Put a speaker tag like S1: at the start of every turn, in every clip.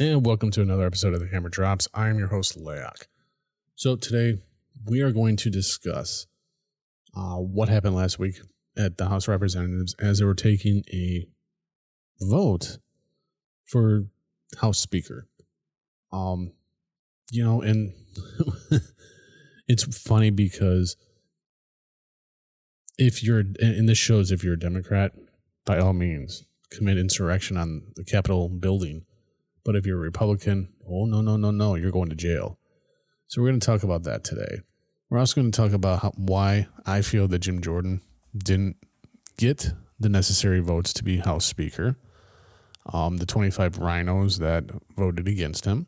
S1: and welcome to another episode of the Hammer Drops. I am your host, Laoch. So today we are going to discuss uh, what happened last week at the House of Representatives as they were taking a vote for House Speaker. Um, you know, and it's funny because if you're, and this shows if you're a Democrat, by all means, commit insurrection on the Capitol building. But if you're a Republican, oh, no, no, no, no, you're going to jail. So we're going to talk about that today. We're also going to talk about how, why I feel that Jim Jordan didn't get the necessary votes to be House Speaker. Um, the 25 RINOs that voted against him.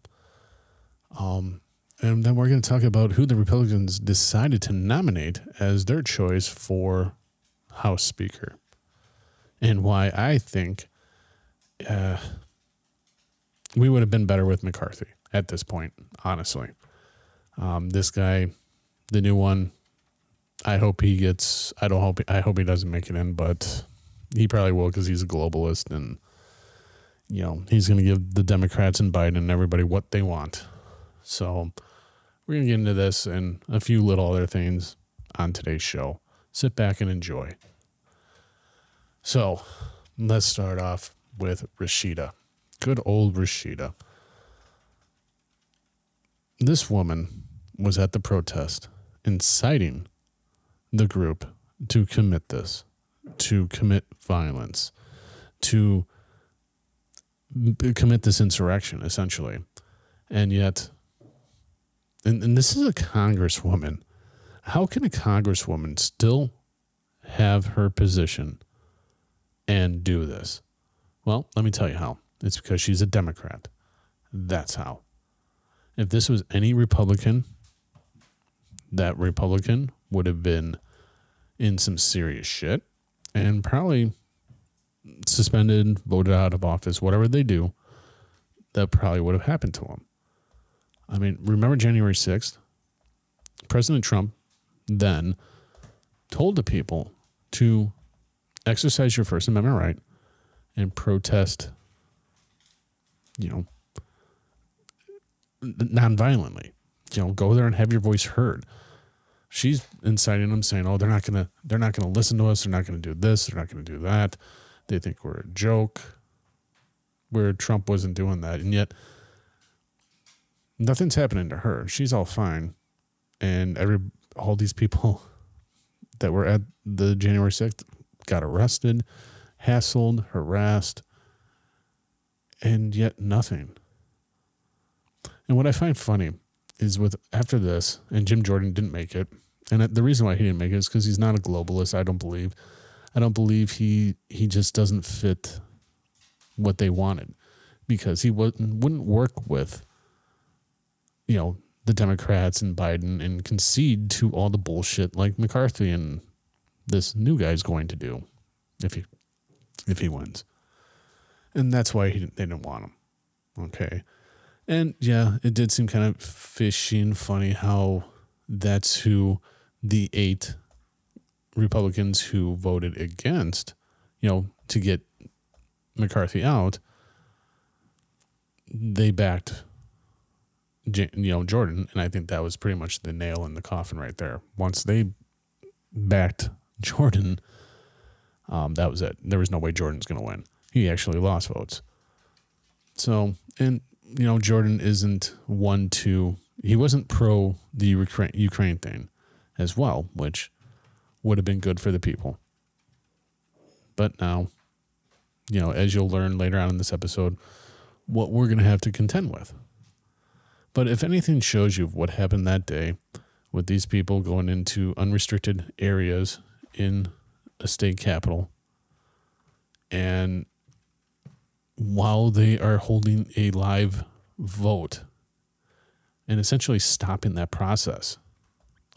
S1: Um, and then we're going to talk about who the Republicans decided to nominate as their choice for House Speaker and why I think uh, we would have been better with McCarthy at this point, honestly. Um, this guy, the new one, I hope he gets. I don't hope. I hope he doesn't make it in, but he probably will because he's a globalist, and you know he's going to give the Democrats and Biden and everybody what they want. So we're going to get into this and a few little other things on today's show. Sit back and enjoy. So let's start off with Rashida. Good old Rashida. This woman was at the protest inciting the group to commit this, to commit violence, to b- commit this insurrection, essentially. And yet, and, and this is a congresswoman. How can a congresswoman still have her position and do this? Well, let me tell you how. It's because she's a Democrat. That's how. If this was any Republican, that Republican would have been in some serious shit and probably suspended, voted out of office, whatever they do, that probably would have happened to him. I mean, remember January 6th? President Trump then told the people to exercise your First Amendment right and protest, you know, nonviolently. You know, go there and have your voice heard. She's inciting them, saying, "Oh, they're not gonna, they're not gonna listen to us. They're not gonna do this. They're not gonna do that. They think we're a joke." Where Trump wasn't doing that, and yet nothing's happening to her. She's all fine, and every all these people that were at the January sixth got arrested, hassled, harassed, and yet nothing. And what I find funny is with after this, and Jim Jordan didn't make it, and the reason why he didn't make it is because he's not a globalist. I don't believe. I don't believe he he just doesn't fit what they wanted because he wouldn't wouldn't work with you know the Democrats and Biden and concede to all the bullshit like McCarthy and this new guy's going to do if he if he wins. And that's why he, they didn't want him. Okay. And yeah, it did seem kind of fishy and funny how that's who the eight Republicans who voted against, you know, to get McCarthy out, they backed, you know, Jordan, and I think that was pretty much the nail in the coffin right there. Once they backed Jordan, um, that was it. There was no way Jordan's going to win. He actually lost votes. So, and you know, Jordan isn't one to. He wasn't pro the Ukraine thing, as well, which would have been good for the people. But now, you know, as you'll learn later on in this episode, what we're going to have to contend with. But if anything shows you what happened that day with these people going into unrestricted areas in a state capitol. And while they are holding a live vote and essentially stopping that process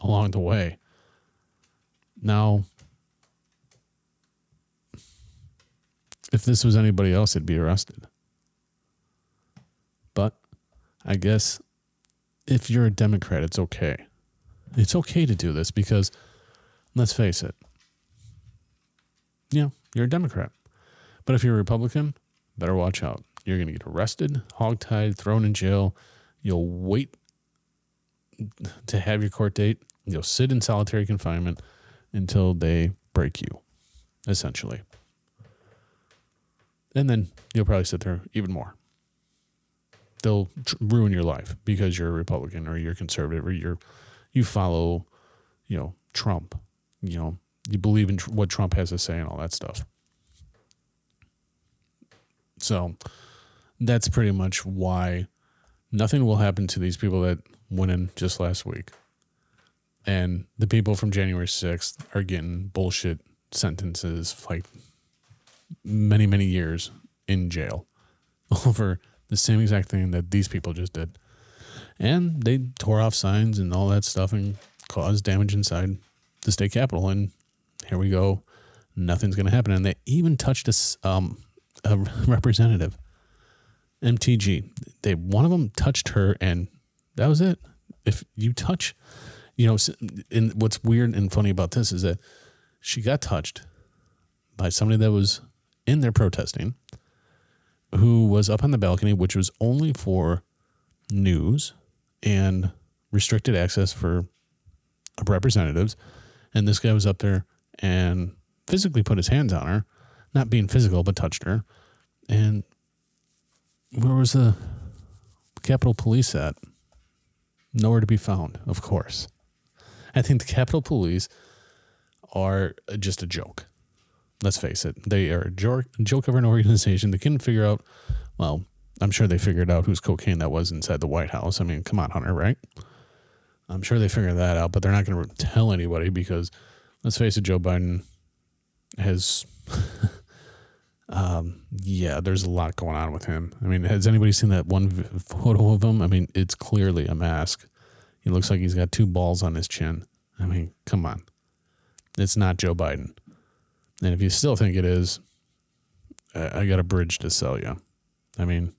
S1: along the way. Now, if this was anybody else, it'd be arrested. But I guess if you're a Democrat, it's okay. It's okay to do this because, let's face it, yeah, you're a Democrat. But if you're a Republican, better watch out You're going to get arrested, hogtied, thrown in jail. You'll wait to have your court date. You'll sit in solitary confinement until they break you, essentially. And then you'll probably sit there even more. They'll tr- ruin your life because you're a Republican or you're conservative or you're you follow, you know, Trump. You know, you believe in tr- what Trump has to say and all that stuff. So that's pretty much why nothing will happen to these people that went in just last week. And the people from January 6th are getting bullshit sentences like many, many years in jail over the same exact thing that these people just did. And they tore off signs and all that stuff and caused damage inside the state capitol. And here we go. Nothing's going to happen. And they even touched a, um, a representative, MTG. They one of them touched her, and that was it. If you touch, you know, and what's weird and funny about this is that she got touched by somebody that was in there protesting, who was up on the balcony, which was only for news and restricted access for representatives. And this guy was up there and physically put his hands on her, not being physical, but touched her. And where was the Capitol Police at? Nowhere to be found, of course. I think the Capitol Police are just a joke. Let's face it. They are a joke, joke of an organization. They couldn't figure out, well, I'm sure they figured out whose cocaine that was inside the White House. I mean, come on, Hunter, right? I'm sure they figured that out, but they're not going to tell anybody because, let's face it, Joe Biden has, um, yeah, there's a lot going on with him. I mean, has anybody seen that one photo of him? I mean, it's clearly a mask. He looks like he's got two balls on his chin. I mean, come on. It's not Joe Biden. And if you still think it is, I got a bridge to sell you. I mean,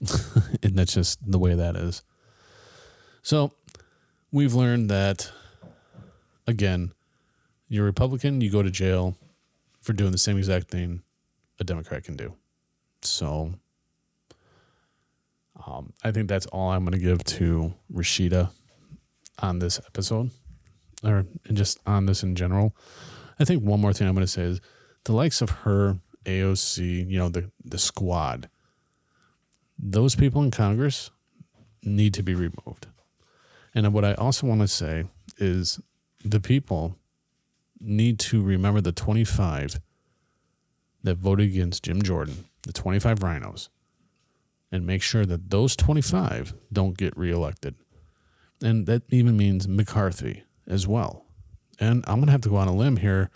S1: and that's just the way that is. So we've learned that, again, you're Republican, you go to jail for doing the same exact thing a Democrat can do. So um, I think that's all I'm going to give to Rashida on this episode, or just on this in general. I think one more thing I'm going to say is the likes of her, AOC, you know, the, the squad, those people in Congress need to be removed. And what I also want to say is the people need to remember the 25 that voted against Jim Jordan, the 25 RINOs, and make sure that those 25 don't get reelected. And that even means McCarthy as well. And I'm going to have to go on a limb here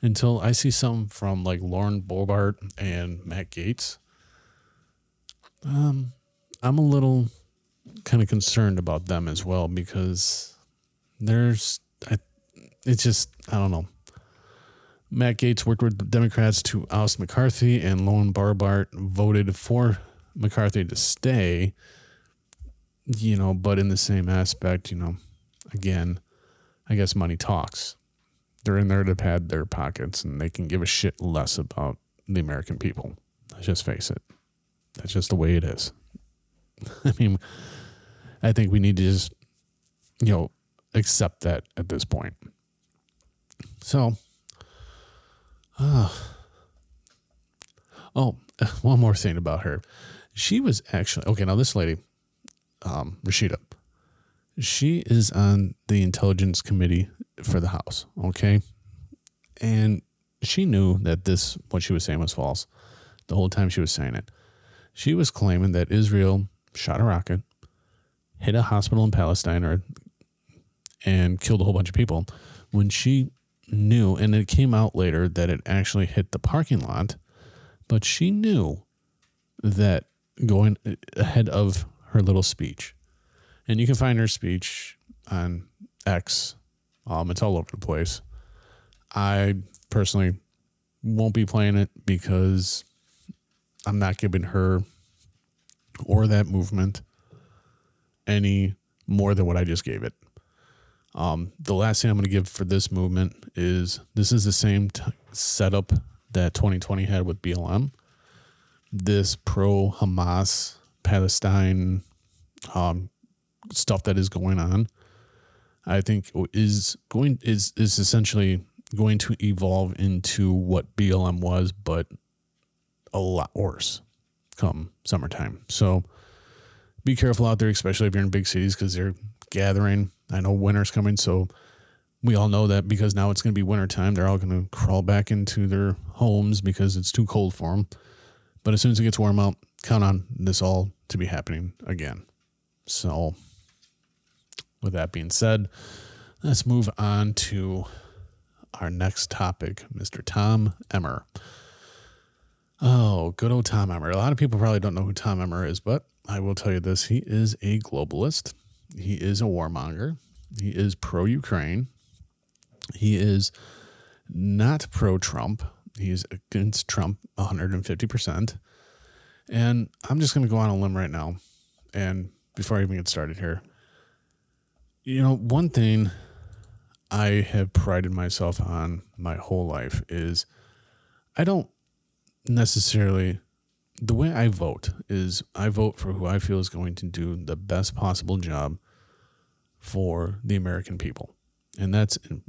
S1: until I see some from like Lauren Boebert and Matt Gaetz. Um, I'm a little kind of concerned about them as well because there's, I, it's just, I don't know. Matt Gaetz worked with Democrats to oust McCarthy, and Lauren Boebert voted for McCarthy to stay. You know, but in the same aspect, you know, again, I guess money talks. They're in there to pad their pockets, and they can give a shit less about the American people. Let's just face it. That's just the way it is. I mean, I think we need to just, you know, accept that at this point. So, uh, oh, one more thing about her. She was actually, okay, now this lady, um, Rashida, she is on the intelligence committee for the House, okay? And she knew that this, what she was saying was false the whole time she was saying it. She was claiming that Israel shot a rocket, hit a hospital in Palestine, or and killed a whole bunch of people. When she knew, and it came out later that it actually hit the parking lot, but she knew that going ahead of her little speech. And you can find her speech on X. Um, it's all over the place. I personally won't be playing it because I'm not giving her or that movement any more than what I just gave it. Um, the last thing I'm going to give for this movement is this is the same t- setup that 2020 had with BLM. this pro Hamas Palestine um, stuff that is going on, I think is going is is essentially going to evolve into what BLM was, but a lot worse come summertime. So be careful out there, especially if you're in big cities because they're gathering. I know winter's coming, so we all know that because now it's going to be wintertime, they're all going to crawl back into their homes because it's too cold for them. But as soon as it gets warm out, count on this all to be happening again. So, with that being said, let's move on to our next topic, Mr. Tom Emmer. Oh, good old Tom Emmer. A lot of people probably don't know who Tom Emmer is, but I will tell you this he is a globalist, he is a warmonger, he is pro Ukraine, he is not pro Trump, he's against Trump 150%. And I'm just going to go on a limb right now. And before I even get started here, you know, one thing I have prided myself on my whole life is I don't necessarily the way I vote is I vote for who I feel is going to do the best possible job for the American people. And that's in,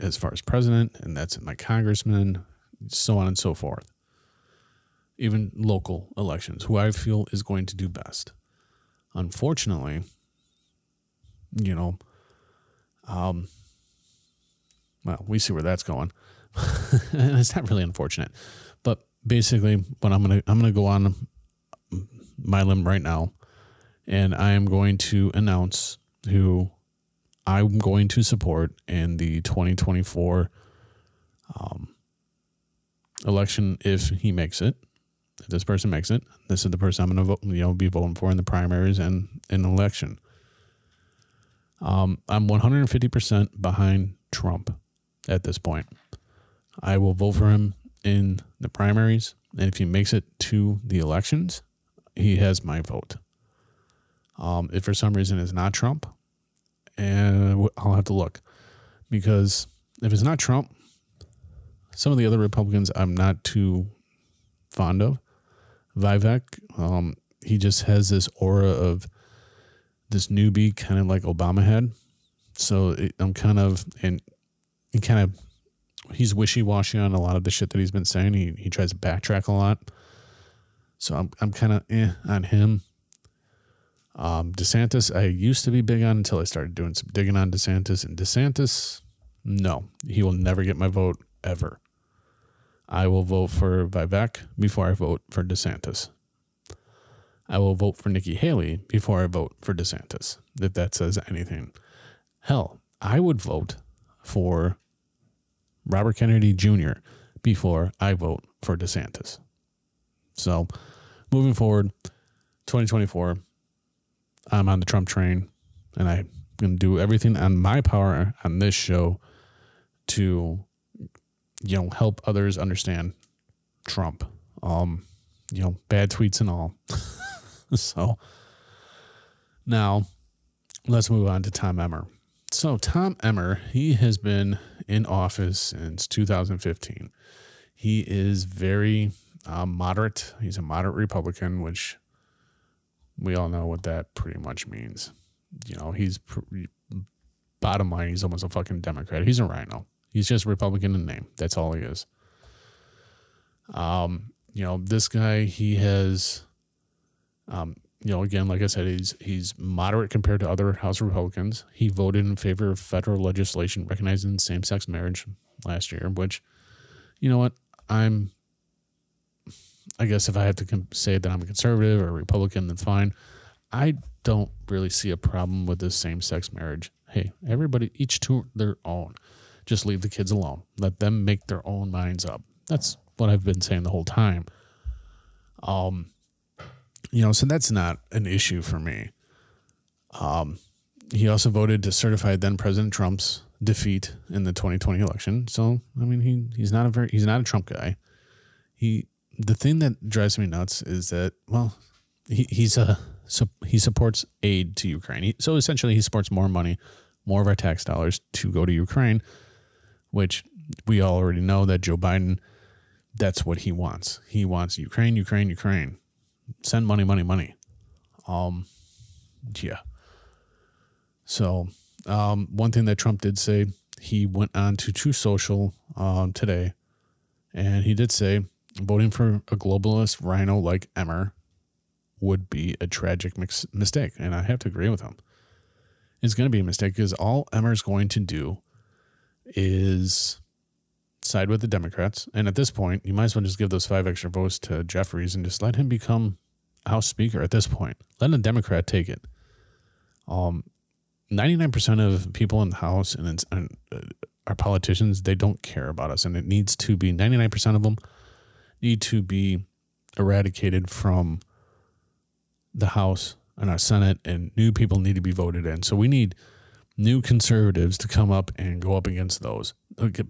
S1: as far as president, and that's my congressman, so on and so forth. Even local elections, who I feel is going to do best. Unfortunately, you know, um, well, we see where that's going. it's not really unfortunate. Basically what I'm gonna I'm gonna go on my limb right now and I am going to announce who I'm going to support in the 2024 um, election if he makes it. If this person makes it, this is the person I'm going to vote, you know, be voting for in the primaries and in the election. Um, I'm 150% behind Trump at this point. I will vote for him in the primaries, and if he makes it to the elections, he has my vote. Um, if for some reason it's not Trump, and I'll have to look because if it's not Trump, some of the other Republicans I'm not too fond of. Vivek, um, he just has this aura of this newbie, kind of like Obama had. So it, I'm kind of and he kind of he's wishy washy on a lot of the shit that he's been saying. He he tries to backtrack a lot. So I'm I'm kind of eh on him. Um, DeSantis, I used to be big on until I started doing some digging on DeSantis. And DeSantis, no, he will never get my vote ever. I will vote for Vivek before I vote for DeSantis. I will vote for Nikki Haley before I vote for DeSantis, if that says anything. Hell, I would vote for Robert Kennedy Jr. before I vote for DeSantis. So, moving forward, 2024, I'm on the Trump train, and I'm going to do everything on my power on this show to, you know, help others understand Trump. Um, you know, bad tweets and all. so now let's move on to Tom Emmer. So Tom Emmer, he has been in office since 2015. He is very uh, moderate. He's a moderate Republican, which we all know what that pretty much means. You know, he's bottom line, he's almost a fucking Democrat. He's a RINO. He's just Republican in name. That's all he is. Um, you know, this guy, he has, um, you know, again, like I said, he's he's moderate compared to other House Republicans. He voted in favor of federal legislation recognizing same-sex marriage last year, which, you know what, I'm I guess if I have to say that I'm a conservative or a Republican, then fine. I don't really see a problem with this same sex marriage. Hey, everybody, each to their own. Just leave the kids alone. Let them make their own minds up. That's what I've been saying the whole time. Um, you know, so that's not an issue for me. Um, he also voted to certify then President Trump's defeat in the 2020 election. So, I mean, he he's not a very he's not a Trump guy. He the thing that drives me nuts is that well, he, he's a so he supports aid to Ukraine. He, so essentially, he supports more money, more of our tax dollars to go to Ukraine, which we all already know that Joe Biden that's what he wants. He wants Ukraine, Ukraine, Ukraine. Send money, money, money. Um, yeah. So, um, one thing that Trump did say, he went on to Truth Social um, today, and he did say voting for a globalist RINO like Emmer would be a tragic mix- mistake. And I have to agree with him. It's going to be a mistake because all Emmer's going to do is side with the Democrats. And at this point, you might as well just give those five extra votes to Jeffries and just let him become House Speaker at this point. Let a Democrat take it. Um, 99% of people in the House and, and uh, our politicians, they don't care about us. And it needs to be 99% of them need to be eradicated from the House and our Senate, and new people need to be voted in. So we need new conservatives to come up and go up against those.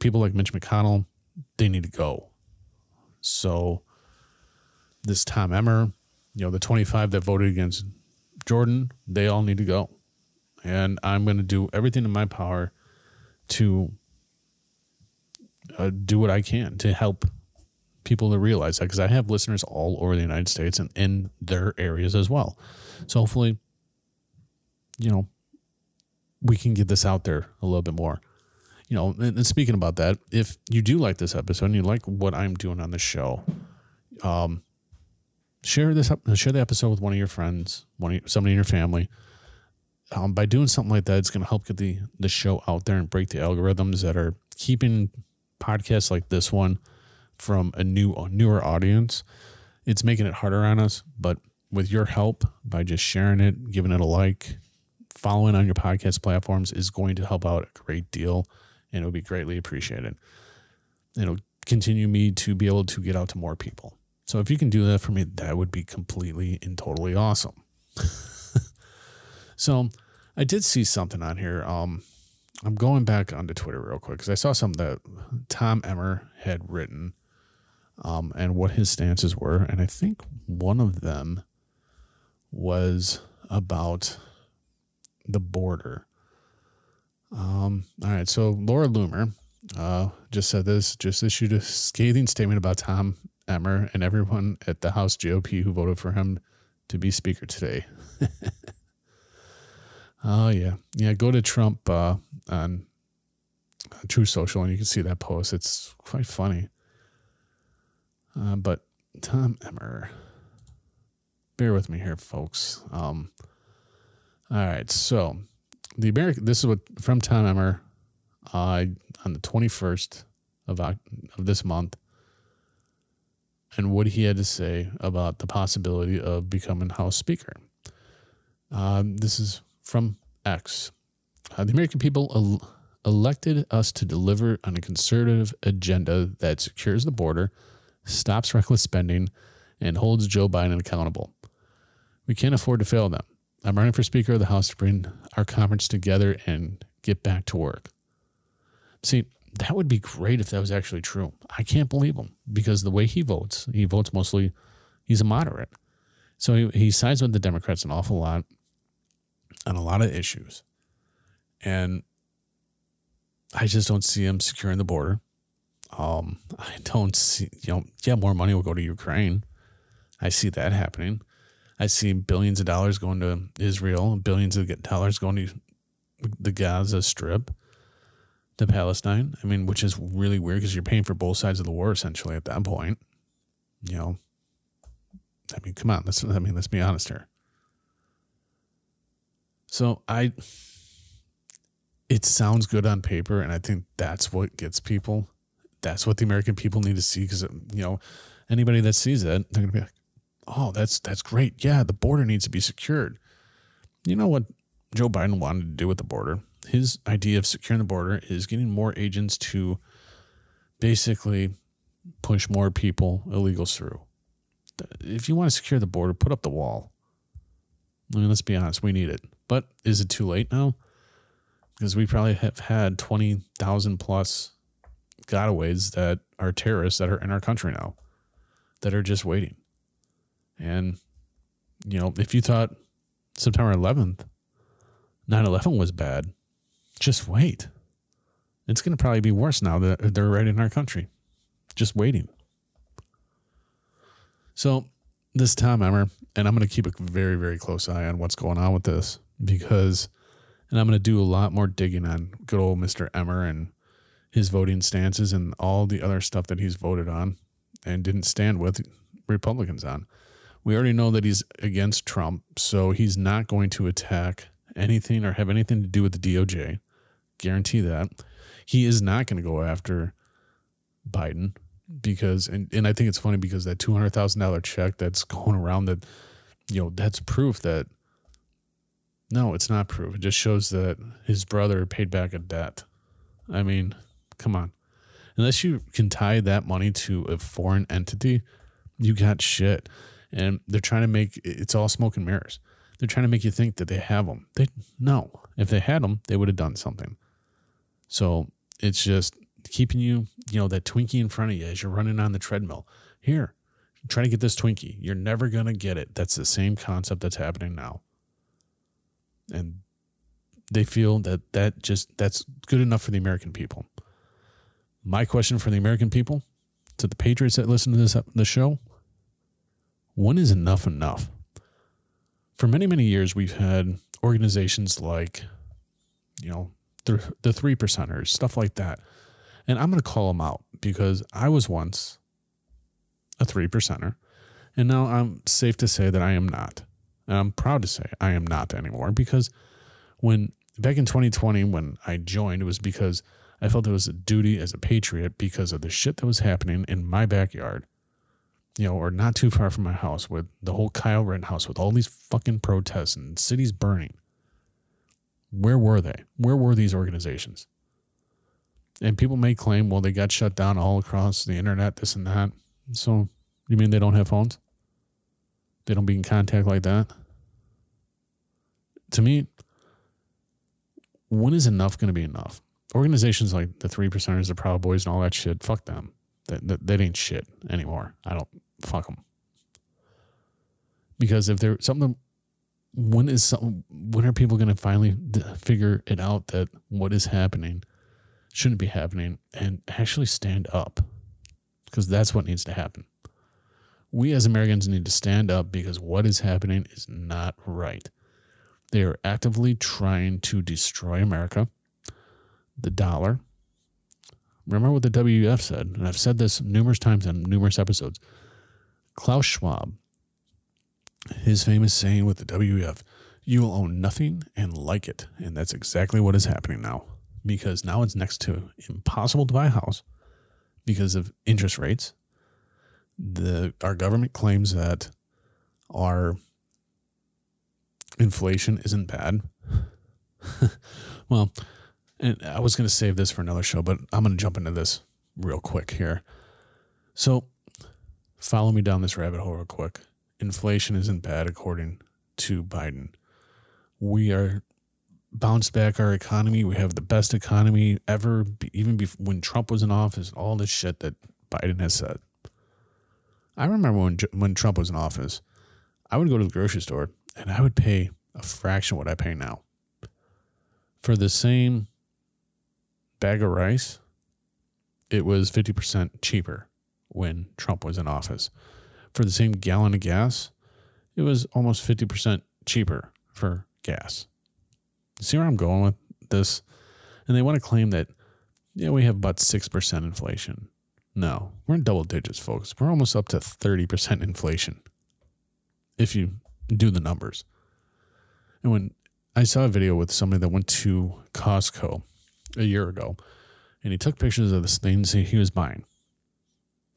S1: People like Mitch McConnell, they need to go. So this Tom Emmer, you know, the 25 that voted against Jordan, they all need to go. And I'm going to do everything in my power to uh, do what I can to help people to realize that because I have listeners all over the United States and in their areas as well. So hopefully, you know, we can get this out there a little bit more. You know, and, and speaking about that, if you do like this episode and you like what I'm doing on the show, um, share this share the episode with one of your friends, one of, your, somebody in your family. Um, by doing something like that, it's going to help get the the show out there and break the algorithms that are keeping podcasts like this one from a new a newer audience. It's making it harder on us, but with your help by just sharing it, giving it a like, following on your podcast platforms is going to help out a great deal and it will be greatly appreciated. It'll continue me to be able to get out to more people. So if you can do that for me, that would be completely and totally awesome. so I did see something on here. Um, I'm going back onto Twitter real quick because I saw something that Tom Emmer had written um, and what his stances were. And I think one of them was about the border. Um, all right, so Laura Loomer uh, just said this, just issued a scathing statement about Tom Emmer and everyone at the House GOP who voted for him to be Speaker today. oh, yeah. Yeah, go to Trump uh, on True Social and you can see that post. It's quite funny. Uh, but Tom Emmer, bear with me here, folks. Um, all right, so the American. This is what from Tom Emmer, uh, on the twenty first of of this month, and what he had to say about the possibility of becoming House Speaker. Um, this is from X. Uh, the American people el- elected us to deliver on a conservative agenda that secures the border stops reckless spending, and holds Joe Biden accountable. We can't afford to fail them. I'm running for Speaker of the House to bring our conference together and get back to work. See, that would be great if that was actually true. I can't believe him because the way he votes, he votes mostly, he's a moderate. So he, he sides with the Democrats an awful lot on a lot of issues. And I just don't see him securing the border. Um, I don't see, you know, yeah, more money will go to Ukraine. I see that happening. I see billions of dollars going to Israel, billions of dollars going to the Gaza Strip, to Palestine. I mean, which is really weird because you're paying for both sides of the war essentially at that point. You know, I mean, come on, let's. I mean, let's be honest here. So I, it sounds good on paper, and I think that's what gets people that's what the American people need to see because you know anybody that sees it, they're gonna be like, oh, that's that's great. Yeah, the border needs to be secured. You know what Joe Biden wanted to do with the border? His idea of securing the border is getting more agents to basically push more people illegals through. If you want to secure the border, put up the wall. I mean, let's be honest, we need it. But is it too late now? Because we probably have had 20,000 plus gotaways that are terrorists that are in our country now that are just waiting. And, you know, if you thought September 11th, 9 11 was bad, just wait. It's going to probably be worse now that they're right in our country. Just waiting. So this Tom Emmer, and I'm going to keep a very, very close eye on what's going on with this because, and I'm going to do a lot more digging on good old Mr. Emmer and his voting stances and all the other stuff that he's voted on and didn't stand with Republicans on. We already know that he's against Trump, so he's not going to attack anything or have anything to do with the DOJ. Guarantee that. He is not going to go after Biden because and, and I think it's funny because that two hundred thousand dollar check that's going around that you know that's proof that no, it's not proof. It just shows that his brother paid back a debt. I mean, come on. Unless you can tie that money to a foreign entity, you got shit. And they're trying to make it's all smoke and mirrors. They're trying to make you think that they have them. They no. If they had them, they would have done something. So it's just keeping you, you know, that Twinkie in front of you as you're running on the treadmill. Here, try to get this Twinkie. You're never to get it. That's the same concept that's happening now. And they feel that that just that's good enough for the American people. My question for the American people, to the patriots that listen to this the show, when is enough enough? For many many years we've had organizations like you know the the 3 percenters, stuff like that and I'm going to call them out because I was once a three percenter. And now I'm safe to say that I am not. And I'm proud to say I am not anymore because when back in 2020, when I joined, it was because I felt it was a duty as a patriot because of the shit that was happening in my backyard, you know, or not too far from my house with the whole Kyle Rittenhouse with all these fucking protests and cities burning. Where were they? Where were these organizations? And people may claim, well, they got shut down all across the internet, this and that. So you mean they don't have phones? They don't be in contact like that? To me, when is enough going to be enough? Organizations like the Three Percenters, the Proud Boys, and all that shit, fuck them. That, that, that ain't shit anymore. I don't fuck them. Because if there's something, when is some, when are people going to finally figure it out that what is happening? shouldn't be happening and actually stand up because that's what needs to happen. We as Americans need to stand up because what is happening is not right. They are actively trying to destroy America, the dollar. Remember what the WEF said, and I've said this numerous times in numerous episodes. Klaus Schwab, his famous saying with the WEF, you will own nothing and like it. And that's exactly what is happening now because now it's next to impossible to buy a house because of interest rates. The our government claims that our inflation isn't bad. well, and I was going to save this for another show, but I'm going to jump into this real quick here. So, follow me down this rabbit hole real quick. Inflation isn't bad according to Biden. We are bounced back our economy. We have the best economy ever, even when Trump was in office. All this shit that Biden has said. I remember when when Trump was in office, I would go to the grocery store and I would pay a fraction of what I pay now for the same bag of rice. It was fifty percent cheaper when Trump was in office. For the same gallon of gas, it was almost fifty percent cheaper for gas. See where I'm going with this? And they want to claim that, yeah, we have about 6% inflation. No, we're in double digits, folks. We're almost up to 30% inflation if you do the numbers. And when I saw a video with somebody that went to Costco a year ago, and he took pictures of the things he was buying.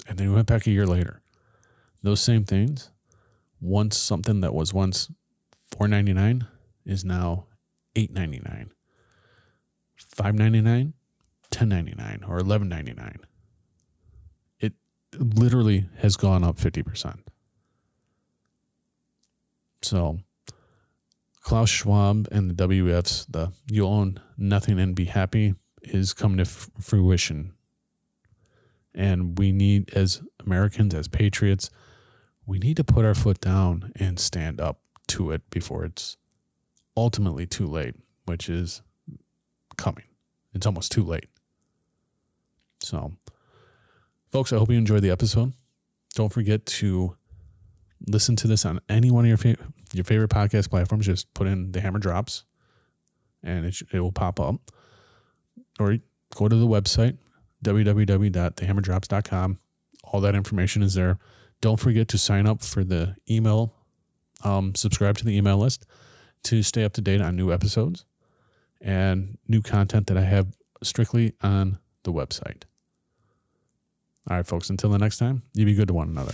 S1: And then he went back a year later. Those same things, once something that was once four ninety nine is now eight ninety nine, five ninety nine, ten ninety nine, or eleven ninety nine. It literally has gone up fifty percent. So Klaus Schwab and the WF's the you own nothing and be happy is coming to f- fruition. And we need, as Americans, as patriots, we need to put our foot down and stand up to it before it's ultimately too late, which is coming. It's almost too late. So, folks, I hope you enjoyed the episode. Don't forget to listen to this on any one of your fa- your favorite podcast platforms. Just put in the Hammer Drops, and it, sh- it will pop up. Or go to the website www.thehammerdrops.com. All that information is there. Don't forget to sign up for the email, um, subscribe to the email list to stay up to date on new episodes and new content that I have strictly on the website. All right, folks, until the next time, you be good to one another.